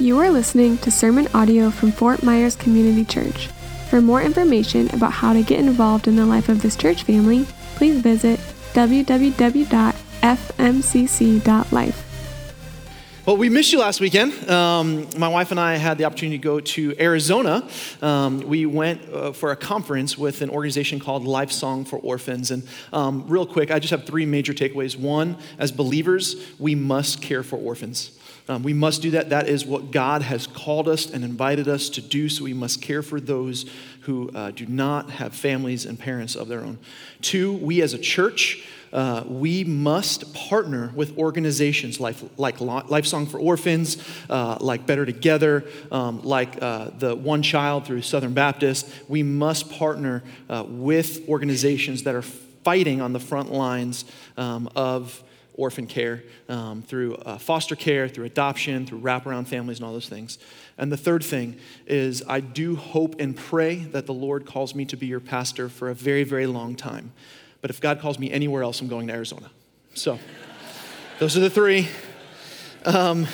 You are listening to sermon audio from Fort Myers Community Church. For more information about how to get involved in the life of this church family, please visit www.fmcc.life. Well, we missed you last weekend. Um, my wife and I had the opportunity to go to Arizona. Um, we went uh, for a conference with an organization called Lifesong for Orphans. And um, real quick, I just have three major takeaways. One, as believers, we must care for orphans. Um, we must do that. That is what God has called us and invited us to do. So we must care for those who uh, do not have families and parents of their own. Two, we as a church, uh, we must partner with organizations like, like Lifesong for Orphans, uh, like Better Together, um, like uh, the One Child through Southern Baptist. We must partner uh, with organizations that are fighting on the front lines um, of orphan care um, through uh, foster care, through adoption, through wraparound families, and all those things. And the third thing is, I do hope and pray that the Lord calls me to be your pastor for a very, very long time. But if God calls me anywhere else, I'm going to Arizona. So, those are the three. Um,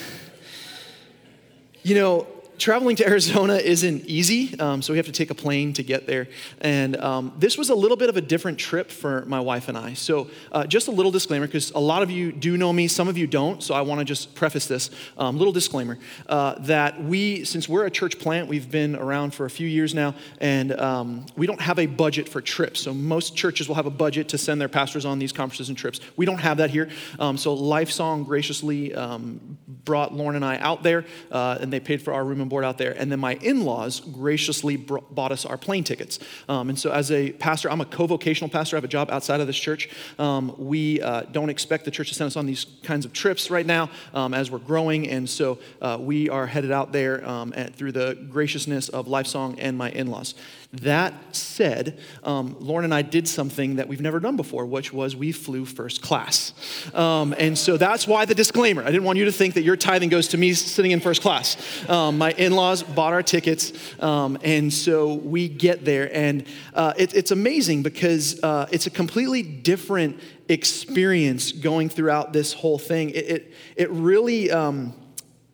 you know, traveling to Arizona isn't easy, um, so we have to take a plane to get there. And um, this was a little bit of a different trip for my wife and I. So, uh, just a little disclaimer, because a lot of you do know me, some of you don't, so I want to just preface this. Um, little disclaimer uh, that we, since we're a church plant, we've been around for a few years now, and um, we don't have a budget for trips. So, most churches will have a budget to send their pastors on these conferences and trips. We don't have that here. Um, so, Lifesong graciously um, brought Lauren and I out there, uh, and they paid for our room board out there. And then my in laws graciously bought us our plane tickets. Um, and so, as a pastor, I'm a co vocational pastor, I have a job outside of this church. Um, we uh, don't expect the church to send us on these kinds of trips right now um, as we're growing. And so, uh, we are headed out there um, at, through the graciousness of Lifesong and my in laws. That said, um, Lauren and I did something that we've never done before, which was we flew first class. Um, and so that's why the disclaimer. I didn't want you to think that your tithing goes to me sitting in first class. Um, my in laws bought our tickets, um, and so we get there. And uh, it, it's amazing because uh, it's a completely different experience going throughout this whole thing. It, it, it really, um,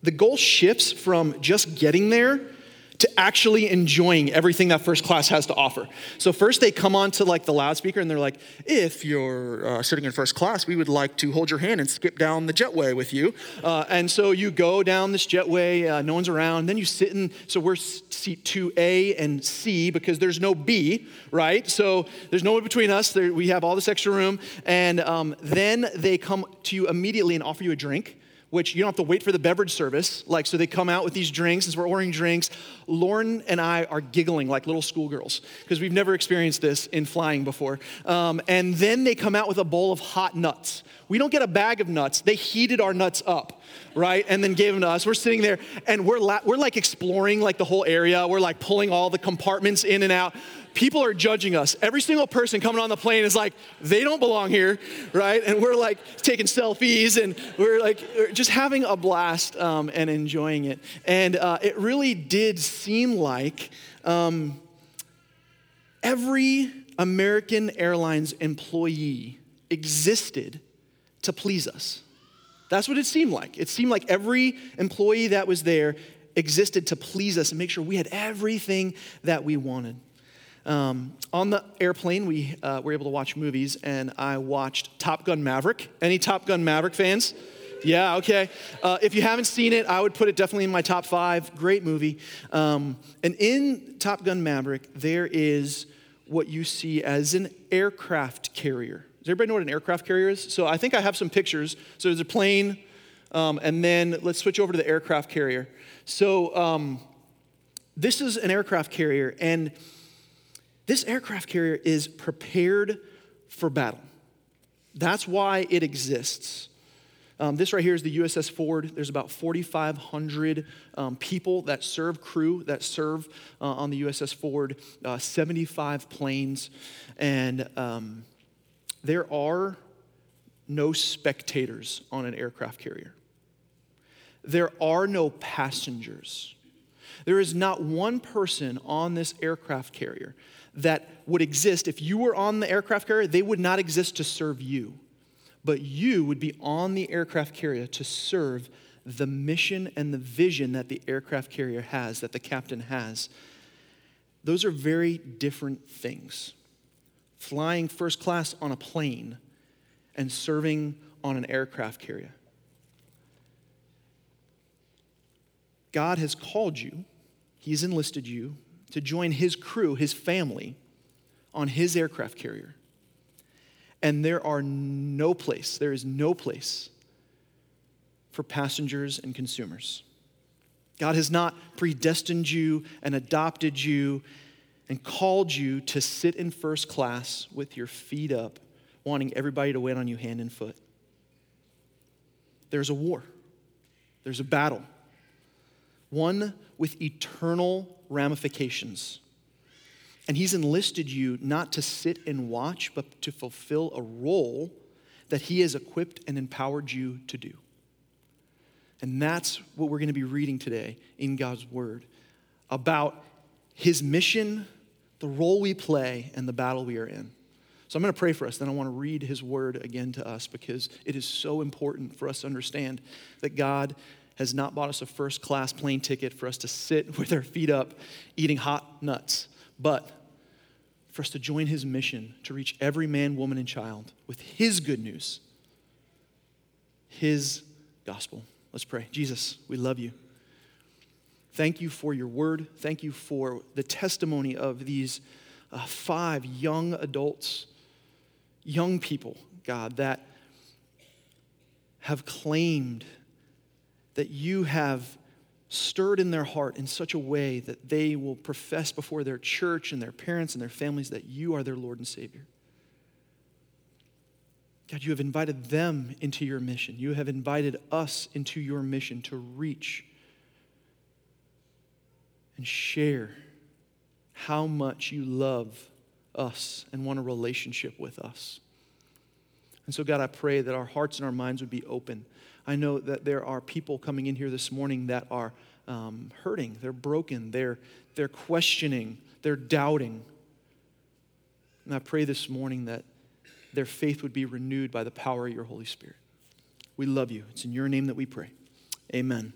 the goal shifts from just getting there to actually enjoying everything that first class has to offer. So first they come on to like the loudspeaker and they're like, if you're uh, sitting in first class, we would like to hold your hand and skip down the jetway with you. Uh, and so you go down this jetway, uh, no one's around. Then you sit in, so we're seat 2A and C because there's no B, right? So there's no one between us. There, we have all this extra room. And um, then they come to you immediately and offer you a drink which you don't have to wait for the beverage service. Like, so they come out with these drinks, as we're ordering drinks. Lauren and I are giggling like little schoolgirls because we've never experienced this in flying before. Um, and then they come out with a bowl of hot nuts. We don't get a bag of nuts, they heated our nuts up, right? And then gave them to us. We're sitting there and we're, la- we're like exploring like the whole area. We're like pulling all the compartments in and out people are judging us. Every single person coming on the plane is like, they don't belong here, right? And we're like taking selfies and we're like just having a blast um, and enjoying it. And uh, it really did seem like um, every American Airlines employee existed to please us. That's what it seemed like. It seemed like every employee that was there existed to please us and make sure we had everything that we wanted. Um, on the airplane, we uh, were able to watch movies, and I watched Top Gun Maverick. Any Top Gun Maverick fans? Yeah, okay. Uh, if you haven't seen it, I would put it definitely in my top five. Great movie. Um, and in Top Gun Maverick, there is what you see as an aircraft carrier. Does everybody know what an aircraft carrier is? So I think I have some pictures. So there's a plane, um, and then let's switch over to the aircraft carrier. So um, this is an aircraft carrier, and this aircraft carrier is prepared for battle. That's why it exists. Um, this right here is the USS Ford. There's about 4,500 um, people that serve crew that serve uh, on the USS Ford, uh, 75 planes, and um, there are no spectators on an aircraft carrier. There are no passengers. There is not one person on this aircraft carrier that would exist if you were on the aircraft carrier, they would not exist to serve you. But you would be on the aircraft carrier to serve the mission and the vision that the aircraft carrier has, that the captain has, those are very different things. Flying first class on a plane and serving on an aircraft carrier. God has called you, He's enlisted you to join His crew, His family, on His aircraft carrier. And there are no place, there is no place for passengers and consumers. God has not predestined you and adopted you and called you to sit in first class with your feet up, wanting everybody to wait on you hand and foot. There's a war, there's a battle, one with eternal ramifications. And He's enlisted you not to sit and watch, but to fulfill a role that He has equipped and empowered you to do. And that's what we're going to be reading today in God's Word about His mission, the role we play, and the battle we are in. So I'm going to pray for us. Then I want to read His Word again to us because it is so important for us to understand that God has not bought us a first class plane ticket for us to sit with our feet up eating hot nuts, but for us to join His mission to reach every man, woman, and child with His good news, His gospel. Let's pray. Jesus, we love you. Thank you for your word. Thank you for the testimony of these uh, five young adults, young people, God, that have claimed that you have stirred in their heart in such a way that they will profess before their church and their parents and their families that you are their Lord and Savior. God, you have invited them into your mission. You have invited us into your mission to reach and share how much you love us and want a relationship with us. And so, God, I pray that our hearts and our minds would be open. I know that there are people coming in here this morning that are um, hurting, they're broken, they're, they're questioning, they're doubting. And I pray this morning that their faith would be renewed by the power of your Holy Spirit. We love you. It's in your name that we pray. Amen.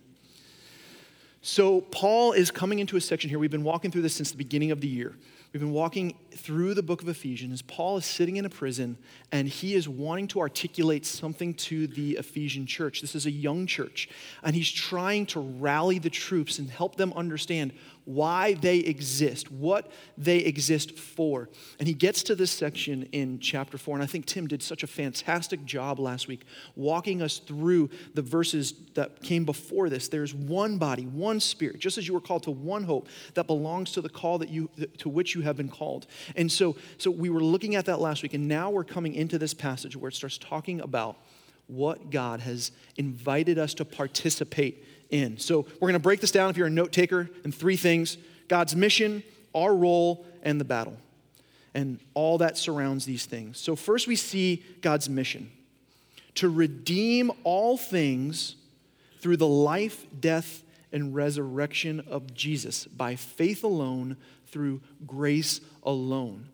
So, Paul is coming into a section here. We've been walking through this since the beginning of the year. We've been walking through the book of Ephesians. Paul is sitting in a prison and he is wanting to articulate something to the Ephesian church. This is a young church, and he's trying to rally the troops and help them understand why they exist, what they exist for. And he gets to this section in chapter 4, and I think Tim did such a fantastic job last week walking us through the verses that came before this. There's one body, one spirit, just as you were called to one hope that belongs to the call that you to which you have been called. And so so we were looking at that last week and now we're coming into this passage where it starts talking about what God has invited us to participate in. So we're going to break this down if you're a note taker in three things God's mission, our role, and the battle, and all that surrounds these things. So, first, we see God's mission to redeem all things through the life, death, and resurrection of Jesus by faith alone, through grace alone.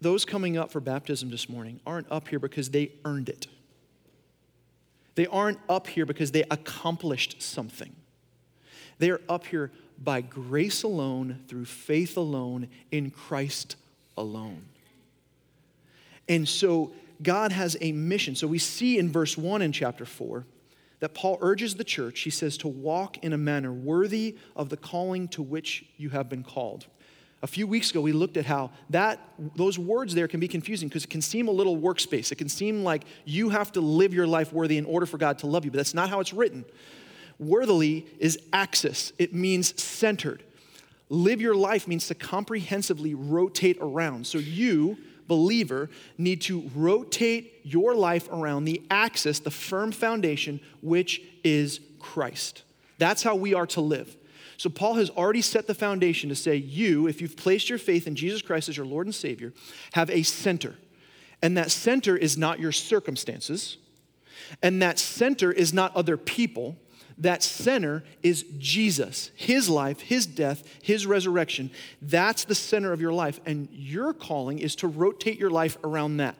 Those coming up for baptism this morning aren't up here because they earned it. They aren't up here because they accomplished something. They are up here by grace alone, through faith alone, in Christ alone. And so God has a mission. So we see in verse 1 in chapter 4 that Paul urges the church, he says, to walk in a manner worthy of the calling to which you have been called. A few weeks ago, we looked at how that, those words there can be confusing because it can seem a little workspace. It can seem like you have to live your life worthy in order for God to love you, but that's not how it's written. Worthily is axios, it means centered. Live your life means to comprehensively rotate around. So you, believer, need to rotate your life around the axis, the firm foundation, which is Christ. That's how we are to live. So, Paul has already set the foundation to say, you, if you've placed your faith in Jesus Christ as your Lord and Savior, have a center. And that center is not your circumstances, and that center is not other people. That center is Jesus, His life, His death, His resurrection. That's the center of your life. And your calling is to rotate your life around that,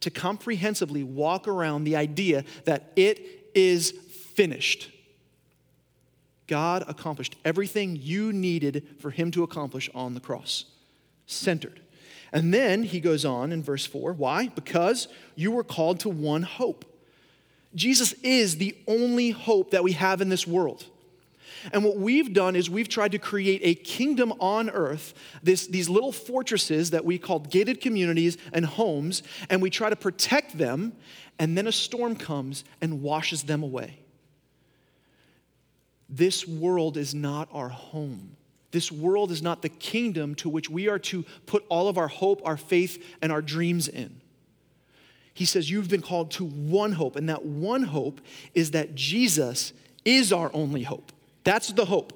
to comprehensively walk around the idea that it is finished. God accomplished everything you needed for him to accomplish on the cross. Centered. And then he goes on in verse 4 why? Because you were called to one hope. Jesus is the only hope that we have in this world. And what we've done is we've tried to create a kingdom on earth, this, these little fortresses that we call gated communities and homes, and we try to protect them, and then a storm comes and washes them away. This world is not our home. This world is not the kingdom to which we are to put all of our hope, our faith, and our dreams in. He says, You've been called to one hope, and that one hope is that Jesus is our only hope. That's the hope.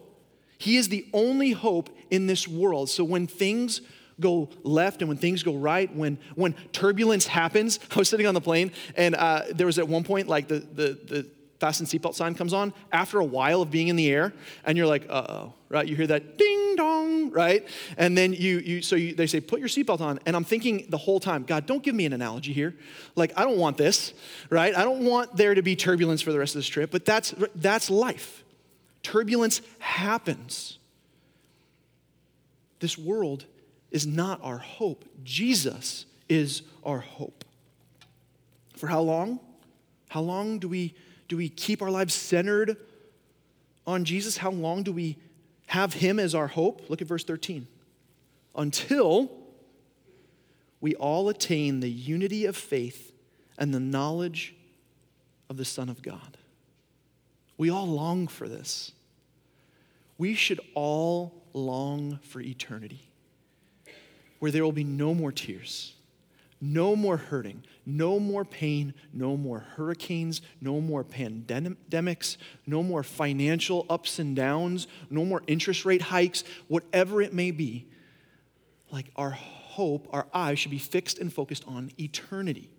He is the only hope in this world. So when things go left and when things go right, when, when turbulence happens, I was sitting on the plane and uh, there was at one point like the, the, the fasten seatbelt sign comes on after a while of being in the air and you're like uh-oh right you hear that ding dong right and then you you so you, they say put your seatbelt on and i'm thinking the whole time god don't give me an analogy here like i don't want this right i don't want there to be turbulence for the rest of this trip but that's that's life Turbulence happens. This world is not our hope. Jesus is our hope. For how long? How long do we, do we keep our lives centered on Jesus? How long do we have Him as our hope? Look at verse 13. Until we all attain the unity of faith and the knowledge of the Son of God. We all long for this. We should all long for eternity, where there will be no more tears, no more hurting, no more pain, no more hurricanes, no more pandemics, no more financial ups and downs, no more interest rate hikes, whatever it may be. Like our hope, our eyes should be fixed and focused on eternity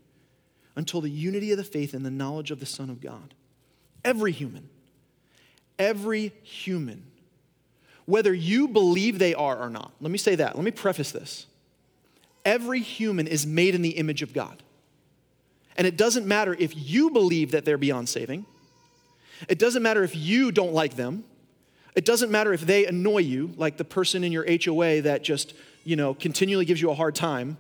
until the unity of the faith and the knowledge of the Son of God. Every human, every human, whether you believe they are or not. Let me say that. Let me preface this. Every human is made in the image of God. And it doesn't matter if you believe that they're beyond saving. It doesn't matter if you don't like them. It doesn't matter if they annoy you, like the person in your HOA that just, you know, continually gives you a hard time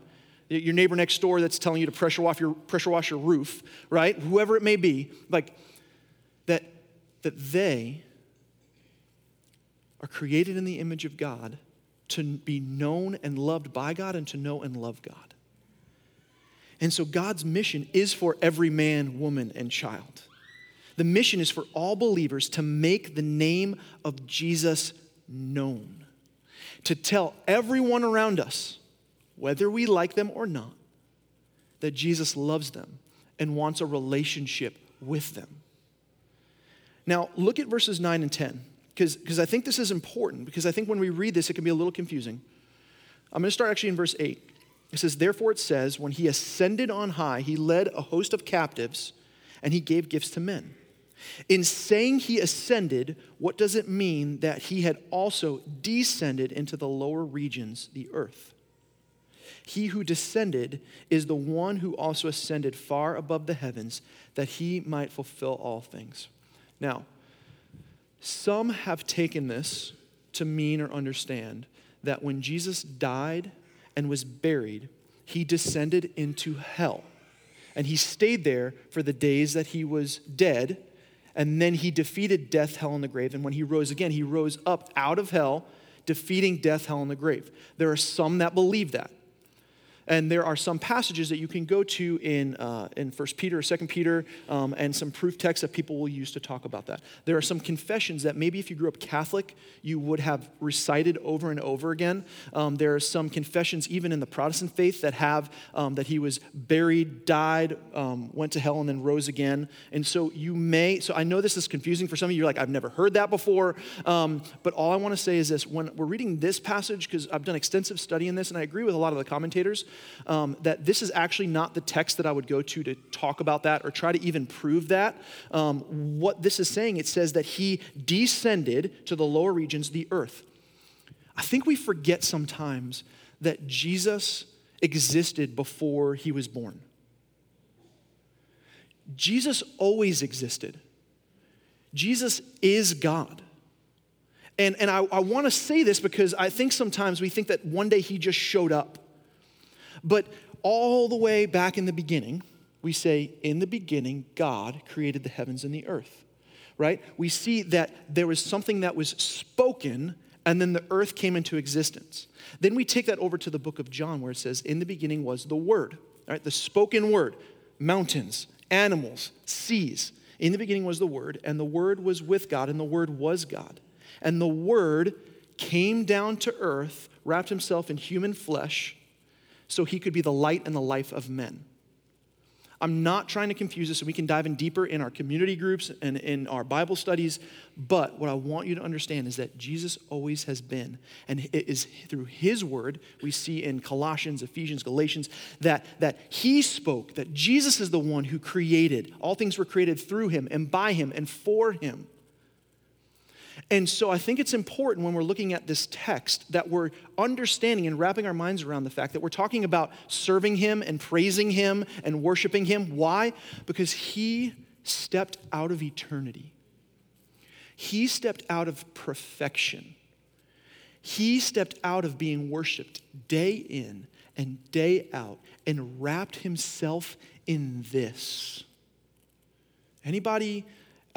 your neighbor next door that's telling you to pressure wash your pressure wash your roof, right? Whoever it may be, like that that they are created in the image of God to be known and loved by God and to know and love God. And so God's mission is for every man, woman, and child. The mission is for all believers to make the name of Jesus known, to tell everyone around us whether we like them or not, that Jesus loves them and wants a relationship with them. Now, look at verses 9 and 10, because I think this is important, because I think when we read this, it can be a little confusing. I'm going to start actually in verse 8. It says, Therefore it says, when he ascended on high, he led a host of captives and he gave gifts to men. In saying he ascended, what does it mean that he had also descended into the lower regions, the earth? He who descended is the one who also ascended far above the heavens that he might fulfill all things. Now, some have taken this to mean or understand that when Jesus died and was buried, he descended into hell. And he stayed there for the days that he was dead. And then he defeated death, hell, and the grave. And when he rose again, he rose up out of hell, defeating death, hell, and the grave. There are some that believe that. And there are some passages that you can go to in, uh, in 1 Peter or 2 Peter um, and some proof texts that people will use to talk about that. There are some confessions that maybe if you grew up Catholic, you would have recited over and over again. Um, there are some confessions, even in the Protestant faith, that have um, that he was buried, died, um, went to hell, and then rose again. And so you may, so I know this is confusing for some of you. You're like, I've never heard that before. Um, but all I want to say is this when we're reading this passage, because I've done extensive study in this, and I agree with a lot of the commentators um, that this is actually not the text that I would go to to talk about that or try to even prove that. Um, what this is saying, it says that he descended to the lower regions, the earth. I think we forget sometimes that Jesus existed before he was born. Jesus always existed. Jesus is God. And, and I, I want to say this because I think sometimes we think that one day he just showed up. But all the way back in the beginning, we say, in the beginning, God created the heavens and the earth, right? We see that there was something that was spoken and then the earth came into existence. Then we take that over to the book of John where it says, in the beginning was the word, right? The spoken word, mountains, animals, seas. In the beginning was the Word, and the Word was with God, and the Word was God. And the Word came down to earth, wrapped himself in human flesh, so he could be the light and the life of men. I'm not trying to confuse this, and we can dive in deeper in our community groups and in our Bible studies. But what I want you to understand is that Jesus always has been. And it is through his word, we see in Colossians, Ephesians, Galatians, that, that he spoke, that Jesus is the one who created. All things were created through him and by him and for him. And so I think it's important when we're looking at this text that we're understanding and wrapping our minds around the fact that we're talking about serving Him and praising Him and worshiping Him. Why? Because He stepped out of eternity, He stepped out of perfection. He stepped out of being worshiped day in and day out and wrapped himself in this. Anybody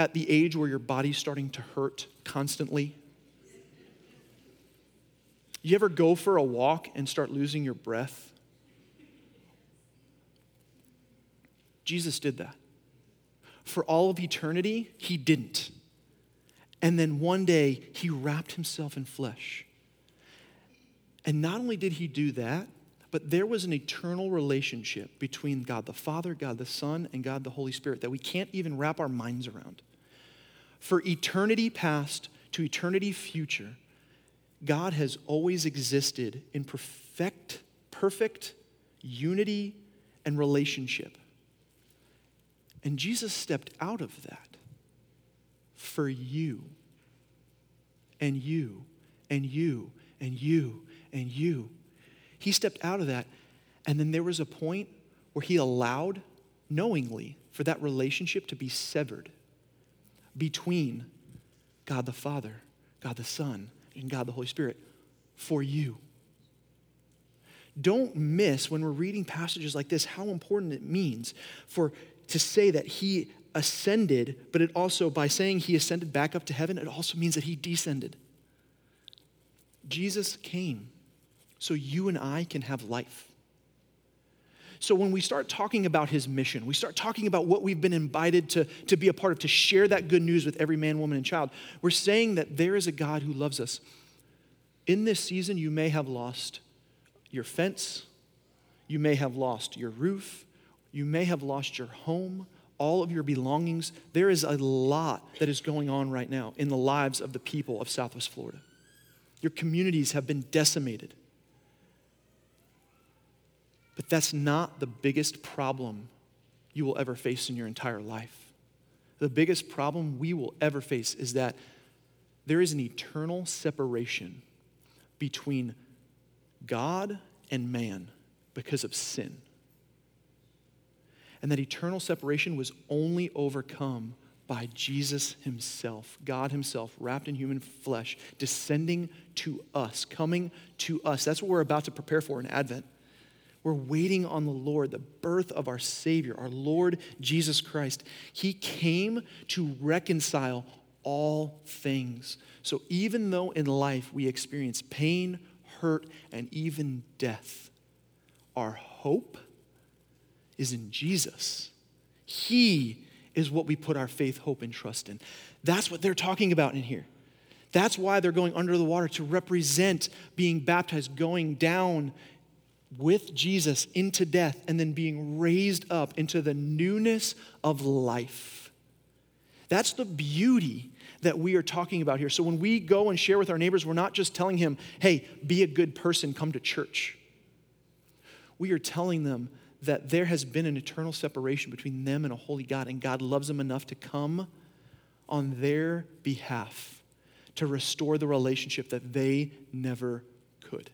at the age where your body's starting to hurt constantly? You ever go for a walk and start losing your breath? Jesus did that. For all of eternity, he didn't. And then one day, he wrapped himself in flesh. And not only did he do that, but there was an eternal relationship between God the Father, God the Son, and God the Holy Spirit that we can't even wrap our minds around. For eternity past to eternity future, God has always existed in perfect, perfect unity and relationship. And Jesus stepped out of that for you and you and you and you and you he stepped out of that. And then there was a point where he allowed, knowingly, for that relationship to be severed between God the Father, God the Son, and God the Holy Spirit for you. Don't miss when we're reading passages like this how important it means for to say that he ascended, but it also by saying he ascended back up to heaven, it also means that he descended. Jesus came so you and I can have life. So when we start talking about his mission, we start talking about what we've been invited to, to be a part of, to share that good news with every man, woman, and child, we're saying that there is a God who loves us. In this season, you may have lost your fence, you may have lost your roof, you may have lost your home, all of your belongings. There is a lot that is going on right now in the lives of the people of Southwest Florida. Your communities have been decimated. That's not the biggest problem you will ever face in your entire life. The biggest problem we will ever face is that there is an eternal separation between God and man because of sin. And that eternal separation was only overcome by Jesus Himself, God Himself, wrapped in human flesh, descending to us, coming to us. That's what we're about to prepare for in Advent. We're waiting on the Lord, the birth of our Savior, our Lord Jesus Christ. He came to reconcile all things. So even though in life we experience pain, hurt, and even death, our hope is in Jesus. He is what we put our faith, hope, and trust in. That's what they're talking about in here. That's why they're going under the water to represent being baptized, going down with Jesus into death and then being raised up into the newness of life. That's the beauty that we are talking about here. So when we go and share with our neighbors, we're not just telling him, hey, be a good person, come to church. We are telling them that there has been an eternal separation between them and a holy God, and God loves them enough to come on their behalf to restore the relationship that they never could.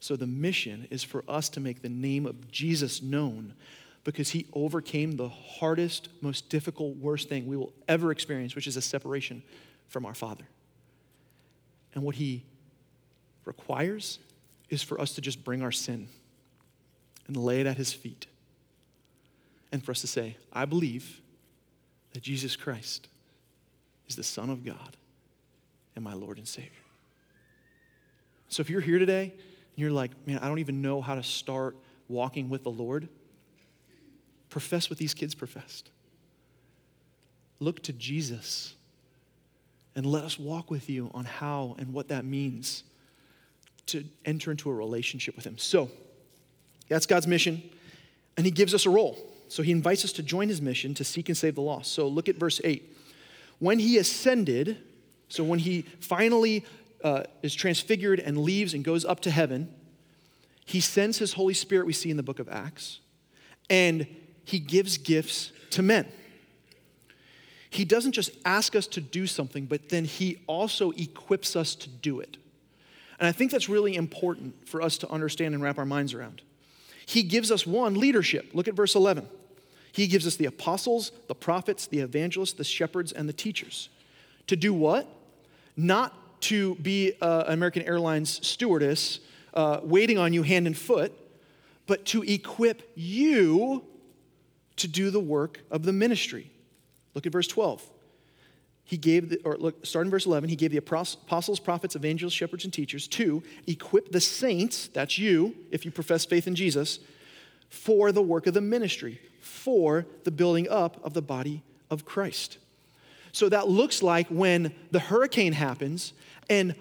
So the mission is for us to make the name of Jesus known because he overcame the hardest, most difficult, worst thing we will ever experience, which is a separation from our Father. And what he requires is for us to just bring our sin and lay it at his feet. And for us to say, I believe that Jesus Christ is the Son of God and my Lord and Savior. So if you're here today you're like, man, I don't even know how to start walking with the Lord, profess what these kids professed. Look to Jesus and let us walk with you on how and what that means to enter into a relationship with Him. So, that's God's mission, and He gives us a role. So, He invites us to join His mission to seek and save the lost. So, look at verse 8. When He ascended, so when He finally uh, is transfigured and leaves and goes up to heaven, He sends His Holy Spirit, we see in the book of Acts, and He gives gifts to men. He doesn't just ask us to do something, but then He also equips us to do it. And I think that's really important for us to understand and wrap our minds around. He gives us one leadership. Look at verse 11. He gives us the apostles, the prophets, the evangelists, the shepherds, and the teachers. To do what? Not to be uh, an American Airlines stewardess uh, waiting on you hand and foot, but to equip you to do the work of the ministry. Look at verse 12. He gave, the, or look, start in verse 11, he gave the apostles, prophets, evangelists, shepherds, and teachers to equip the saints, that's you, if you profess faith in Jesus, for the work of the ministry, for the building up of the body of Christ. So that looks like when the hurricane happens and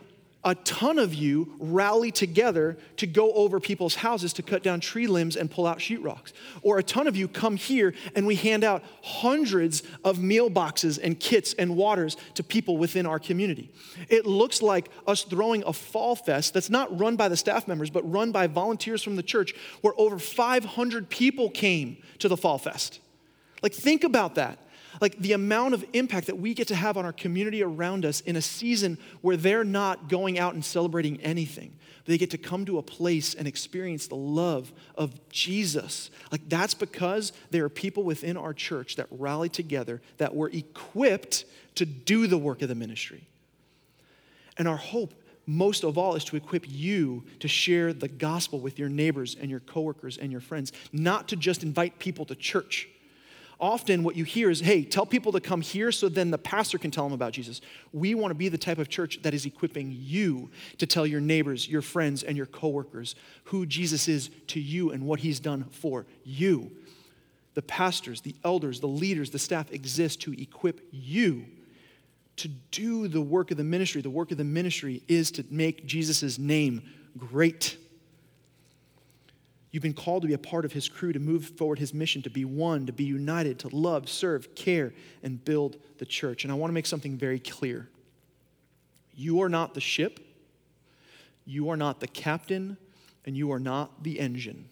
a ton of you rally together to go over people's houses to cut down tree limbs and pull out sheetrocks. Or a ton of you come here and we hand out hundreds of meal boxes and kits and waters to people within our community. It looks like us throwing a fall fest that's not run by the staff members, but run by volunteers from the church, where over 500 people came to the fall fest. Like, think about that like the amount of impact that we get to have on our community around us in a season where they're not going out and celebrating anything. They get to come to a place and experience the love of Jesus. Like that's because there are people within our church that rally together that were equipped to do the work of the ministry. And our hope most of all is to equip you to share the gospel with your neighbors and your coworkers and your friends, not to just invite people to church often what you hear is, hey, tell people to come here so then the pastor can tell them about Jesus. We want to be the type of church that is equipping you to tell your neighbors, your friends, and your coworkers who Jesus is to you and what he's done for you. The pastors, the elders, the leaders, the staff exist to equip you to do the work of the ministry. The work of the ministry is to make Jesus' name great. You've been called to be a part of his crew, to move forward his mission, to be one, to be united, to love, serve, care, and build the church. And I want to make something very clear. You are not the ship, you are not the captain, and you are not the engine.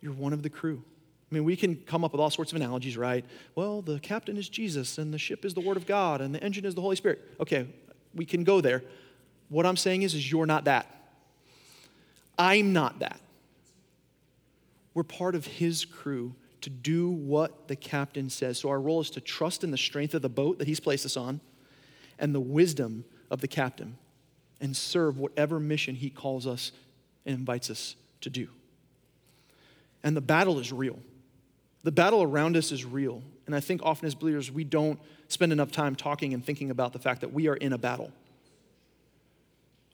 You're one of the crew. I mean, we can come up with all sorts of analogies, right? Well, the captain is Jesus, and the ship is the Word of God, and the engine is the Holy Spirit. Okay, we can go there. What I'm saying is, is you're not that. I'm not that. We're part of his crew to do what the captain says. So our role is to trust in the strength of the boat that he's placed us on and the wisdom of the captain and serve whatever mission he calls us and invites us to do. And the battle is real. The battle around us is real. And I think often as believers, we don't spend enough time talking and thinking about the fact that we are in a battle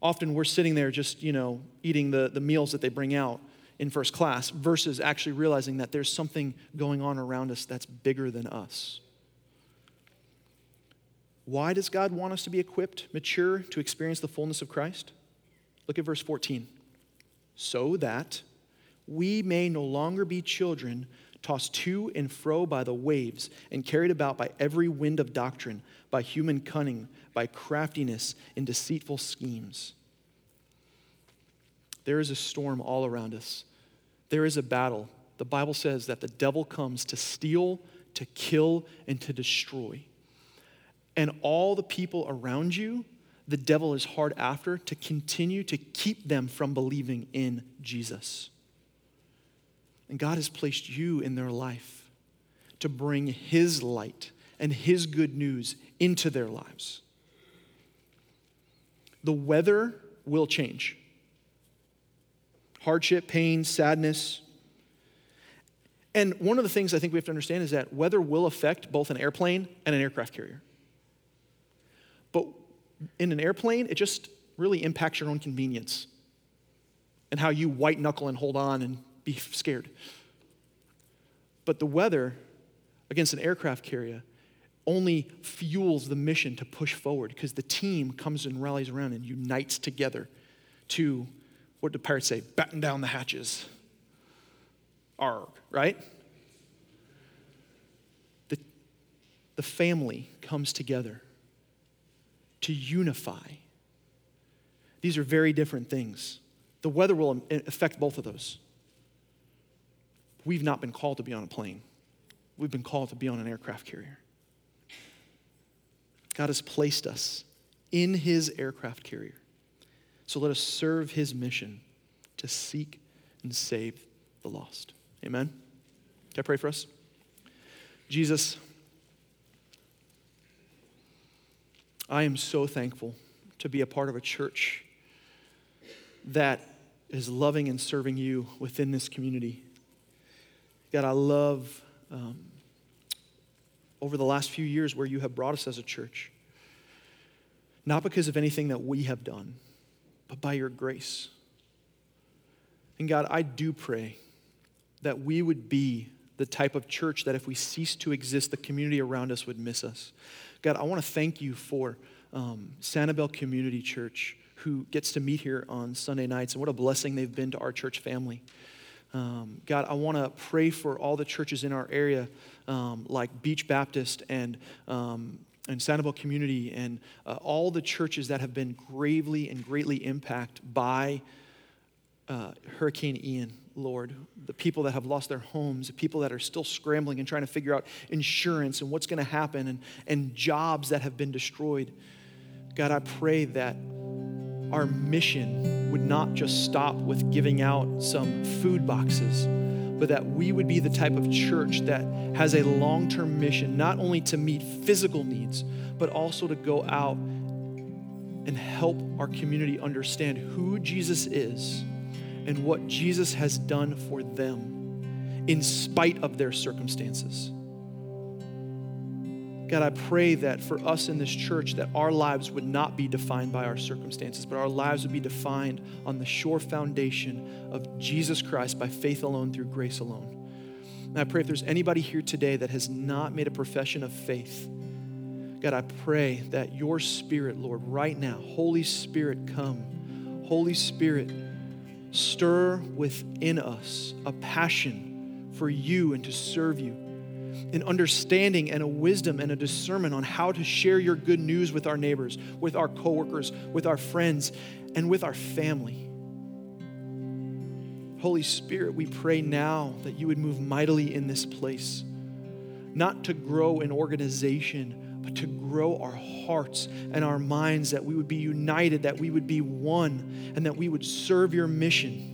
often we're sitting there just, you know, eating the, the meals that they bring out in first class versus actually realizing that there's something going on around us that's bigger than us. Why does God want us to be equipped, mature, to experience the fullness of Christ? Look at verse 14. So that we may no longer be children tossed to and fro by the waves and carried about by every wind of doctrine, by human cunning, by craftiness in deceitful schemes. There is a storm all around us. There is a battle. The Bible says that the devil comes to steal, to kill, and to destroy. And all the people around you, the devil is hard after to continue to keep them from believing in Jesus. And God has placed you in their life to bring His light and His good news into their lives. The weather will change hardship, pain, sadness. And one of the things I think we have to understand is that weather will affect both an airplane and an aircraft carrier. But in an airplane, it just really impacts your own convenience and how you white knuckle and hold on and be scared. But the weather against an aircraft carrier only fuels the mission to push forward because the team comes and rallies around and unites together to, what do pirates say, batten down the hatches. Arg, right? The, the family comes together to unify. These are very different things. The weather will um, affect both of those. We've not been called to be on a plane, we've been called to be on an aircraft carrier. God has placed us in his aircraft carrier. So let us serve his mission to seek and save the lost. Amen. Can I pray for us? Jesus, I am so thankful to be a part of a church that is loving and serving you within this community. God, I love um, over the last few years where you have brought us as a church. Not because of anything that we have done, but by your grace. And God, I do pray that we would be the type of church that if we cease to exist, the community around us would miss us. God, I want to thank you for um, Sanibel Community Church who gets to meet here on Sunday nights, and what a blessing they've been to our church family. Um, God, I want to pray for all the churches in our area, um, like Beach Baptist and um, and Sanibel Community, and uh, all the churches that have been gravely and greatly impacted by uh, Hurricane Ian, Lord. The people that have lost their homes, the people that are still scrambling and trying to figure out insurance and what's going to happen, and, and jobs that have been destroyed. God, I pray that our mission would not just stop with giving out some food boxes, but that we would be the type of church that has a long term mission, not only to meet physical needs, but also to go out and help our community understand who Jesus is and what Jesus has done for them in spite of their circumstances. God, I pray that for us in this church that our lives would not be defined by our circumstances, but our lives would be defined on the sure foundation of Jesus Christ by faith alone through grace alone. And I pray if there's anybody here today that has not made a profession of faith, God, I pray that your spirit, Lord, right now, Holy Spirit, come. Holy Spirit, stir within us a passion for you and to serve you an understanding and a wisdom and a discernment on how to share your good news with our neighbors, with our coworkers, with our friends, and with our family. Holy Spirit, we pray now that you would move mightily in this place, not to grow an organization, but to grow our hearts and our minds, that we would be united, that we would be one, and that we would serve your mission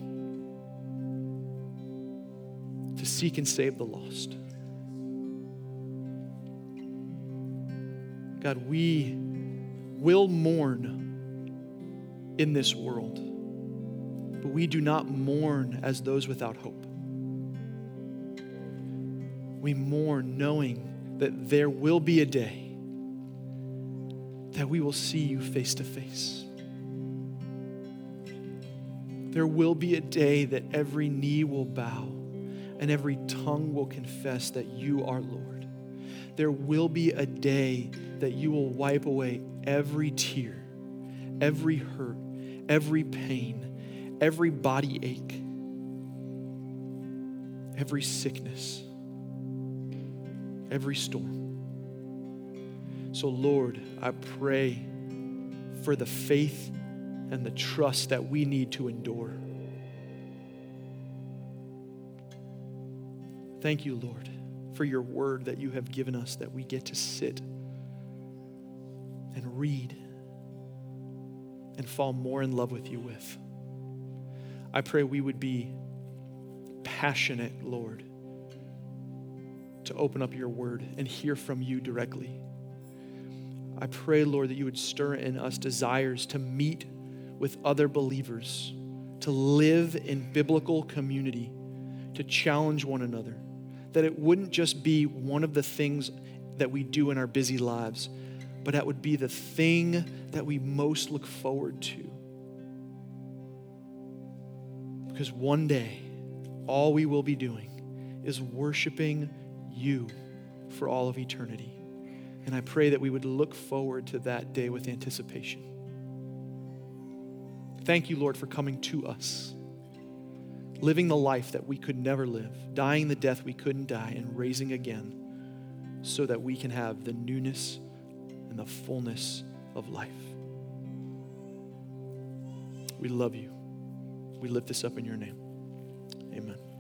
to seek and save the lost. God, we will mourn in this world, but we do not mourn as those without hope. We mourn knowing that there will be a day that we will see you face to face. There will be a day that every knee will bow and every tongue will confess that you are Lord there will be a day that you will wipe away every tear, every hurt, every pain, every body ache, every sickness, every storm. So, Lord, I pray for the faith and the trust that we need to endure. Thank you, Lord for your word that you have given us that we get to sit and read and fall more in love with you with. I pray we would be passionate, Lord, to open up your word and hear from you directly. I pray, Lord, that you would stir in us desires to meet with other believers, to live in biblical community, to challenge one another. That it wouldn't just be one of the things that we do in our busy lives, but that would be the thing that we most look forward to. Because one day, all we will be doing is worshiping you for all of eternity. And I pray that we would look forward to that day with anticipation. Thank you, Lord, for coming to us, living the life that we could never live, dying the death we couldn't die, and raising again so that we can have the newness and the fullness of life. We love you. We lift this up in your name. Amen.